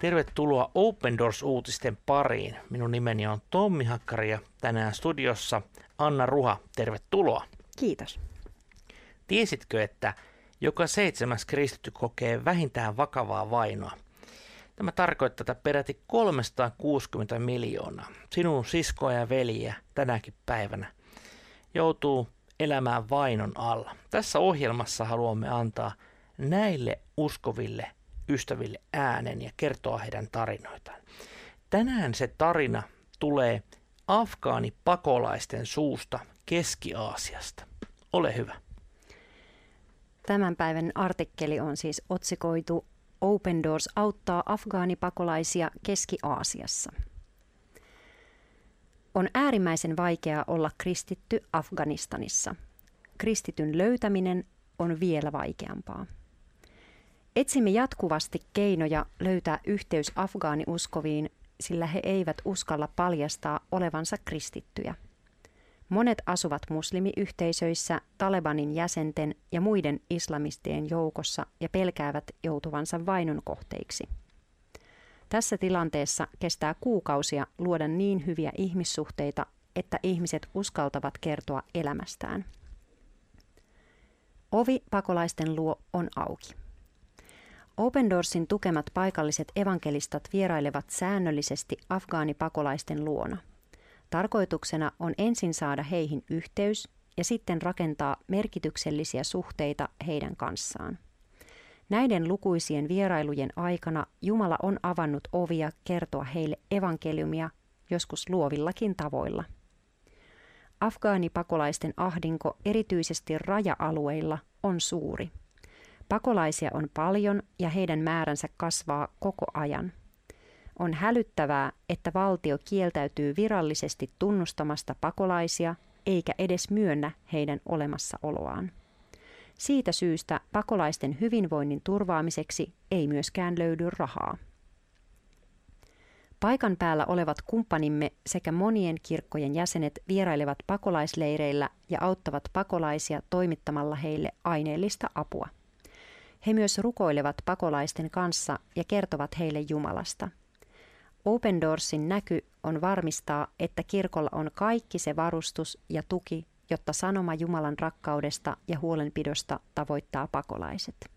Tervetuloa Open Doors-uutisten pariin. Minun nimeni on Tommi Hakkari ja tänään studiossa Anna Ruha. Tervetuloa. Kiitos. Tiesitkö, että joka seitsemäs kristitty kokee vähintään vakavaa vainoa? Tämä tarkoittaa, että peräti 360 miljoonaa sinun siskoa ja veliä tänäkin päivänä joutuu elämään vainon alla. Tässä ohjelmassa haluamme antaa näille uskoville ystäville äänen ja kertoa heidän tarinoitaan. Tänään se tarina tulee afgaanipakolaisten suusta Keski-Aasiasta. Ole hyvä. Tämän päivän artikkeli on siis otsikoitu Open Doors auttaa afgaanipakolaisia Keski-Aasiassa. On äärimmäisen vaikeaa olla kristitty Afganistanissa. Kristityn löytäminen on vielä vaikeampaa. Etsimme jatkuvasti keinoja löytää yhteys afgaaniuskoviin, sillä he eivät uskalla paljastaa olevansa kristittyjä. Monet asuvat muslimiyhteisöissä, Talebanin jäsenten ja muiden islamistien joukossa ja pelkäävät joutuvansa vainon kohteiksi. Tässä tilanteessa kestää kuukausia luoda niin hyviä ihmissuhteita, että ihmiset uskaltavat kertoa elämästään. Ovi pakolaisten luo on auki. Open Doorsin tukemat paikalliset evankelistat vierailevat säännöllisesti afgaanipakolaisten luona. Tarkoituksena on ensin saada heihin yhteys ja sitten rakentaa merkityksellisiä suhteita heidän kanssaan. Näiden lukuisien vierailujen aikana Jumala on avannut ovia kertoa heille evankeliumia, joskus luovillakin tavoilla. Afgaanipakolaisten ahdinko erityisesti raja-alueilla on suuri – Pakolaisia on paljon ja heidän määränsä kasvaa koko ajan. On hälyttävää, että valtio kieltäytyy virallisesti tunnustamasta pakolaisia eikä edes myönnä heidän olemassaoloaan. Siitä syystä pakolaisten hyvinvoinnin turvaamiseksi ei myöskään löydy rahaa. Paikan päällä olevat kumppanimme sekä monien kirkkojen jäsenet vierailevat pakolaisleireillä ja auttavat pakolaisia toimittamalla heille aineellista apua. He myös rukoilevat pakolaisten kanssa ja kertovat heille Jumalasta. Open Doorsin näky on varmistaa, että kirkolla on kaikki se varustus ja tuki, jotta sanoma Jumalan rakkaudesta ja huolenpidosta tavoittaa pakolaiset.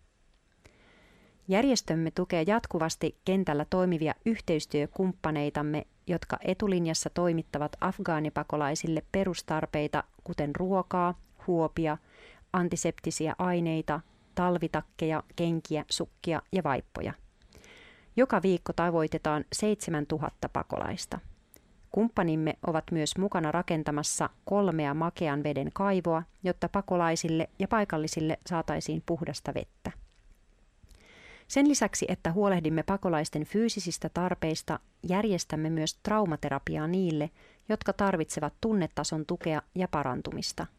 Järjestömme tukee jatkuvasti kentällä toimivia yhteistyökumppaneitamme, jotka etulinjassa toimittavat afgaanipakolaisille perustarpeita, kuten ruokaa, huopia, antiseptisiä aineita, talvitakkeja, kenkiä, sukkia ja vaippoja. Joka viikko tavoitetaan 7000 pakolaista. Kumppanimme ovat myös mukana rakentamassa kolmea makean veden kaivoa, jotta pakolaisille ja paikallisille saataisiin puhdasta vettä. Sen lisäksi, että huolehdimme pakolaisten fyysisistä tarpeista, järjestämme myös traumaterapiaa niille, jotka tarvitsevat tunnetason tukea ja parantumista –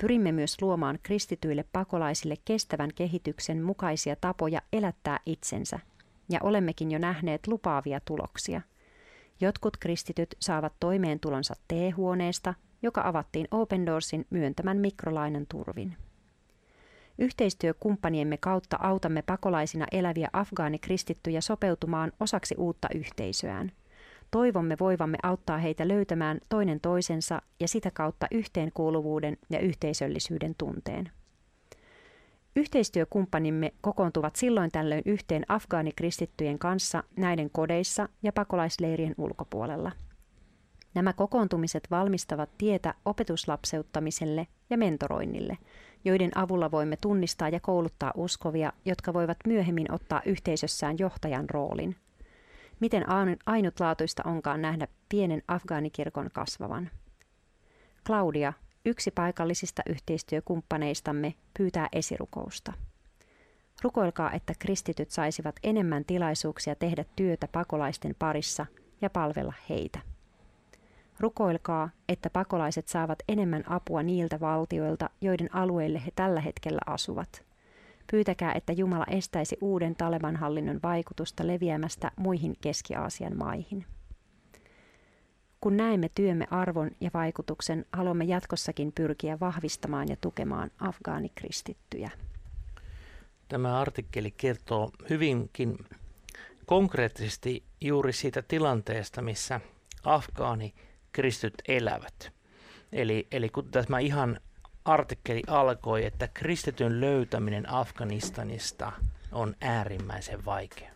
Pyrimme myös luomaan kristityille pakolaisille kestävän kehityksen mukaisia tapoja elättää itsensä, ja olemmekin jo nähneet lupaavia tuloksia. Jotkut kristityt saavat toimeentulonsa T-huoneesta, joka avattiin Open Doorsin myöntämän mikrolainan turvin. Yhteistyökumppaniemme kautta autamme pakolaisina eläviä afgaanikristittyjä sopeutumaan osaksi uutta yhteisöään – Toivomme voivamme auttaa heitä löytämään toinen toisensa ja sitä kautta yhteenkuuluvuuden ja yhteisöllisyyden tunteen. Yhteistyökumppanimme kokoontuvat silloin tällöin yhteen afgaanikristittyjen kanssa näiden kodeissa ja pakolaisleirien ulkopuolella. Nämä kokoontumiset valmistavat tietä opetuslapseuttamiselle ja mentoroinnille, joiden avulla voimme tunnistaa ja kouluttaa uskovia, jotka voivat myöhemmin ottaa yhteisössään johtajan roolin – Miten ainutlaatuista onkaan nähdä pienen afgaanikirkon kasvavan. Claudia, yksi paikallisista yhteistyökumppaneistamme, pyytää esirukousta. Rukoilkaa, että kristityt saisivat enemmän tilaisuuksia tehdä työtä pakolaisten parissa ja palvella heitä. Rukoilkaa, että pakolaiset saavat enemmän apua niiltä valtioilta, joiden alueille he tällä hetkellä asuvat – Pyytäkää, että Jumala estäisi uuden Taleban hallinnon vaikutusta leviämästä muihin Keski-Aasian maihin. Kun näemme työmme arvon ja vaikutuksen, haluamme jatkossakin pyrkiä vahvistamaan ja tukemaan afgaanikristittyjä. Tämä artikkeli kertoo hyvinkin konkreettisesti juuri siitä tilanteesta, missä afgaani kristyt elävät. Eli, eli kun tämä ihan artikkeli alkoi, että kristityn löytäminen Afganistanista on äärimmäisen vaikea.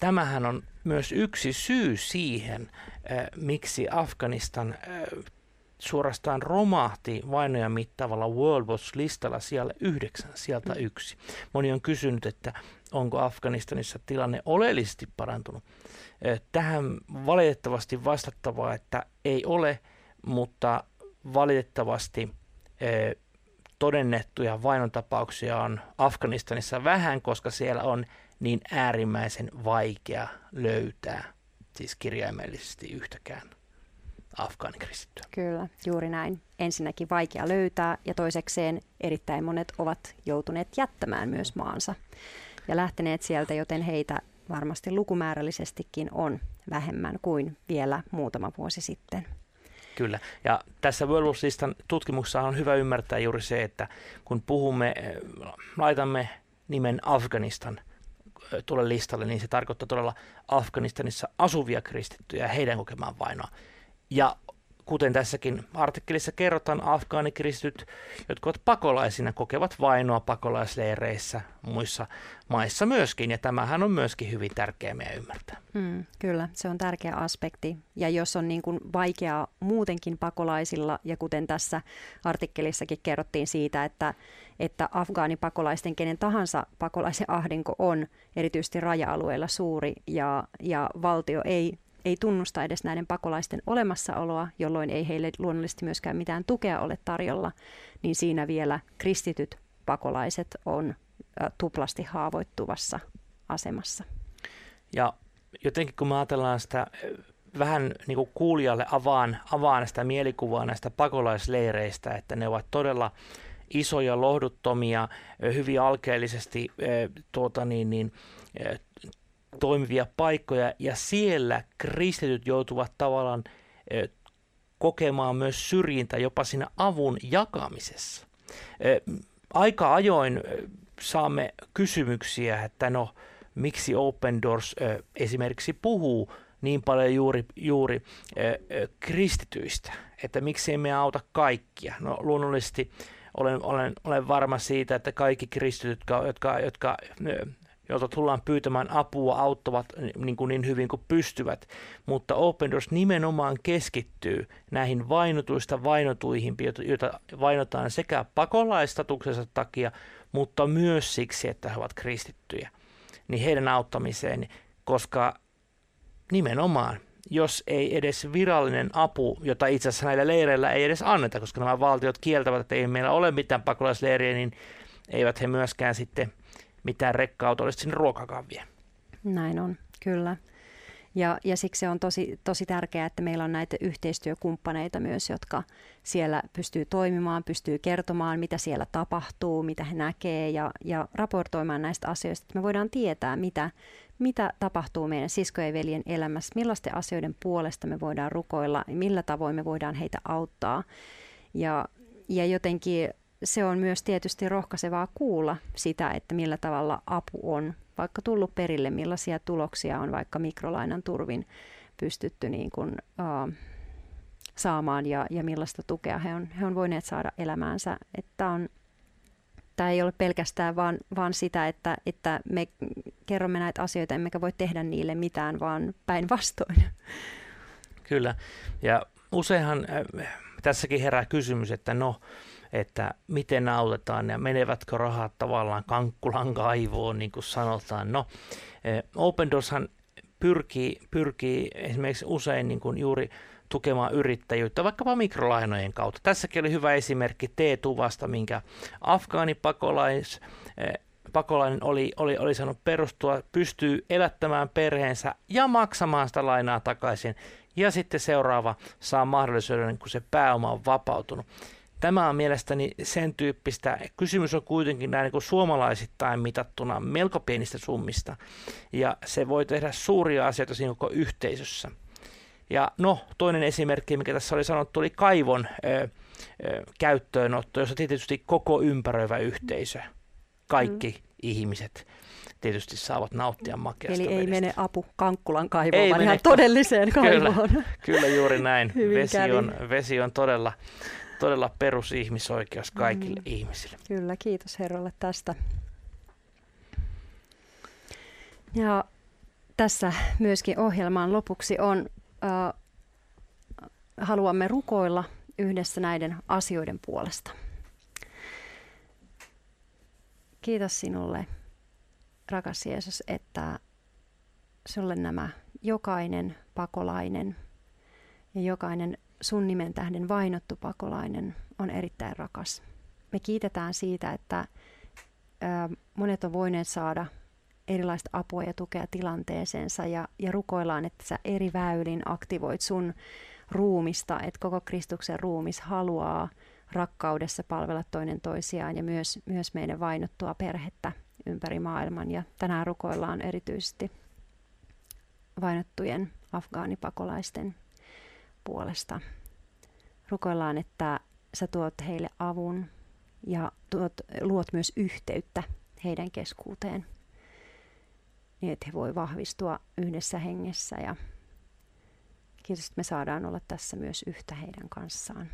Tämähän on myös yksi syy siihen, miksi Afganistan suorastaan romahti vainoja mittavalla World Watch-listalla siellä yhdeksän, sieltä mm. yksi. Moni on kysynyt, että onko Afganistanissa tilanne oleellisesti parantunut. Tähän valitettavasti vastattavaa, että ei ole, mutta valitettavasti todennettuja vainontapauksia on Afganistanissa vähän, koska siellä on niin äärimmäisen vaikea löytää, siis kirjaimellisesti yhtäkään afgaanikristittyä. Kyllä, juuri näin. Ensinnäkin vaikea löytää ja toisekseen erittäin monet ovat joutuneet jättämään myös maansa ja lähteneet sieltä, joten heitä varmasti lukumäärällisestikin on vähemmän kuin vielä muutama vuosi sitten. Kyllä, ja tässä World tutkimuksessa on hyvä ymmärtää juuri se, että kun puhumme, eh, laitamme nimen Afganistan eh, tuolle listalle, niin se tarkoittaa todella Afganistanissa asuvia kristittyjä ja heidän kokemaan vainoa. Ja kuten tässäkin artikkelissa kerrotaan, afgaanikristityt, jotka ovat pakolaisina, kokevat vainoa pakolaisleireissä muissa maissa myöskin, ja tämähän on myöskin hyvin tärkeää meidän ymmärtää. Hmm, kyllä, se on tärkeä aspekti. Ja jos on niin kuin vaikeaa muutenkin pakolaisilla, ja kuten tässä artikkelissakin kerrottiin siitä, että, että afgaanipakolaisten kenen tahansa pakolaisen ahdinko on erityisesti raja-alueilla suuri, ja, ja valtio ei ei tunnusta edes näiden pakolaisten olemassaoloa, jolloin ei heille luonnollisesti myöskään mitään tukea ole tarjolla, niin siinä vielä kristityt pakolaiset on tuplasti haavoittuvassa asemassa. Ja jotenkin kun me ajatellaan sitä vähän niin kuin kuulijalle avaan, avaan sitä mielikuvaa näistä pakolaisleireistä, että ne ovat todella isoja, lohduttomia, hyvin alkeellisesti tuota niin, niin, toimivia paikkoja ja siellä kristityt joutuvat tavallaan kokemaan myös syrjintä jopa siinä avun jakamisessa. Aika ajoin saamme kysymyksiä, että no miksi Open Doors esimerkiksi puhuu niin paljon juuri, juuri kristityistä, että miksi emme auta kaikkia. No luonnollisesti olen, olen, olen varma siitä, että kaikki kristityt, jotka, jotka, jotka joilta tullaan pyytämään apua, auttavat niin, kuin niin hyvin kuin pystyvät. Mutta Open Doors nimenomaan keskittyy näihin vainotuista vainotuihin, joita vainotaan sekä pakolaistatuksensa takia, mutta myös siksi, että he ovat kristittyjä. Niin heidän auttamiseen, koska nimenomaan jos ei edes virallinen apu, jota itse asiassa näillä leireillä ei edes anneta, koska nämä valtiot kieltävät, että ei meillä ole mitään pakolaisleiriä, niin eivät he myöskään sitten – mitään rekka-autollista sinne ruokakaan vie. Näin on, kyllä. Ja, ja siksi se on tosi, tosi tärkeää, että meillä on näitä yhteistyökumppaneita myös, jotka siellä pystyy toimimaan, pystyy kertomaan, mitä siellä tapahtuu, mitä he näkee ja, ja raportoimaan näistä asioista, että me voidaan tietää, mitä, mitä tapahtuu meidän siskojen veljen elämässä, millaisten asioiden puolesta me voidaan rukoilla, millä tavoin me voidaan heitä auttaa. Ja, ja jotenkin se on myös tietysti rohkaisevaa kuulla sitä, että millä tavalla apu on vaikka tullut perille, millaisia tuloksia on vaikka mikrolainan turvin pystytty niin kuin, uh, saamaan ja, ja millaista tukea he on, he on voineet saada elämäänsä. Että on, tämä ei ole pelkästään vaan, vaan sitä, että, että me kerromme näitä asioita, emmekä voi tehdä niille mitään, vaan päinvastoin. Kyllä, ja useinhan äh, tässäkin herää kysymys, että no, että miten autetaan ja menevätkö rahat tavallaan kankkulan kaivoon, niin kuin sanotaan. No, eh, Open Doorshan pyrkii, pyrkii esimerkiksi usein niin kuin juuri tukemaan yrittäjyyttä vaikkapa mikrolainojen kautta. Tässäkin oli hyvä esimerkki T-tuvasta, minkä afgaanipakolais eh, pakolainen oli, oli, oli saanut perustua, pystyy elättämään perheensä ja maksamaan sitä lainaa takaisin. Ja sitten seuraava saa mahdollisuuden, kun se pääoma on vapautunut. Tämä on mielestäni sen tyyppistä, kysymys on kuitenkin näin niin suomalaisittain mitattuna melko pienistä summista, ja se voi tehdä suuria asioita siinä koko yhteisössä. Ja no, toinen esimerkki, mikä tässä oli sanottu, oli kaivon ö, ö, käyttöönotto, jossa tietysti koko ympäröivä yhteisö, kaikki mm. ihmiset tietysti saavat nauttia makeasta Eli ei vedestä. mene apu Kankkulan kaivoon, Ei vaan mene ihan todelliseen Kyllä. kaivoon. Kyllä juuri näin. Vesi kävi. on, vesi on todella, todella perusihmisoikeus kaikille Mm. ihmisille. Kyllä, kiitos Herralle tästä. Ja tässä myöskin ohjelman lopuksi on, äh, haluamme rukoilla yhdessä näiden asioiden puolesta. Kiitos sinulle, rakas Jeesus, että sulle nämä jokainen pakolainen ja jokainen sun nimen tähden vainottu pakolainen on erittäin rakas. Me kiitetään siitä, että monet on voineet saada erilaista apua ja tukea tilanteeseensa ja, ja rukoillaan, että sä eri väylin aktivoit sun ruumista, että koko Kristuksen ruumis haluaa rakkaudessa palvella toinen toisiaan ja myös, myös meidän vainottua perhettä ympäri maailman. Ja tänään rukoillaan erityisesti vainottujen afgaanipakolaisten puolesta. Rukoillaan, että sä tuot heille avun ja tuot, luot myös yhteyttä heidän keskuuteen, niin että he voi vahvistua yhdessä hengessä ja kiitos, että me saadaan olla tässä myös yhtä heidän kanssaan.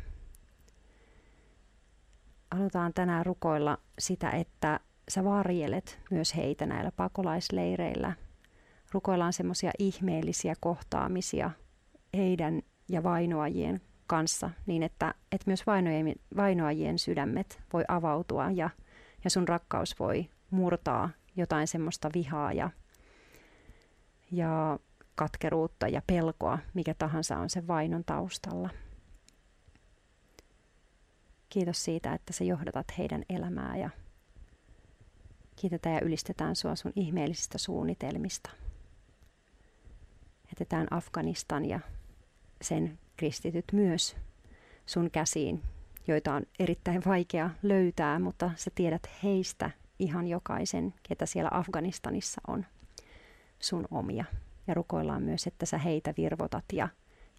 Halutaan tänään rukoilla sitä, että sä varjelet myös heitä näillä pakolaisleireillä. Rukoillaan semmoisia ihmeellisiä kohtaamisia heidän ja vainoajien kanssa, niin että, että myös vainoajien, vainoajien sydämet voi avautua ja, ja sun rakkaus voi murtaa jotain semmoista vihaa ja, ja katkeruutta ja pelkoa, mikä tahansa on sen vainon taustalla. Kiitos siitä, että sä johdatat heidän elämää ja kiitetään ja ylistetään sua sun ihmeellisistä suunnitelmista. Jätetään Afganistan ja sen kristityt myös sun käsiin, joita on erittäin vaikea löytää, mutta sä tiedät heistä ihan jokaisen, ketä siellä Afganistanissa on sun omia. Ja rukoillaan myös, että sä heitä virvotat ja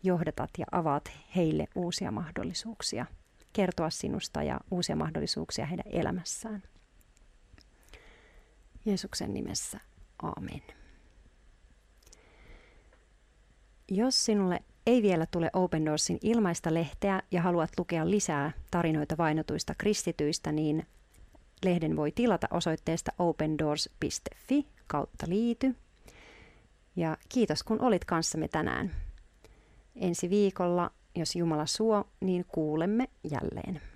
johdatat ja avaat heille uusia mahdollisuuksia kertoa sinusta ja uusia mahdollisuuksia heidän elämässään. Jeesuksen nimessä, aamen. Jos sinulle ei vielä tule Open Doorsin ilmaista lehteä ja haluat lukea lisää tarinoita vainotuista kristityistä, niin lehden voi tilata osoitteesta opendoors.fi kautta liity. Ja kiitos kun olit kanssamme tänään. Ensi viikolla, jos Jumala suo, niin kuulemme jälleen.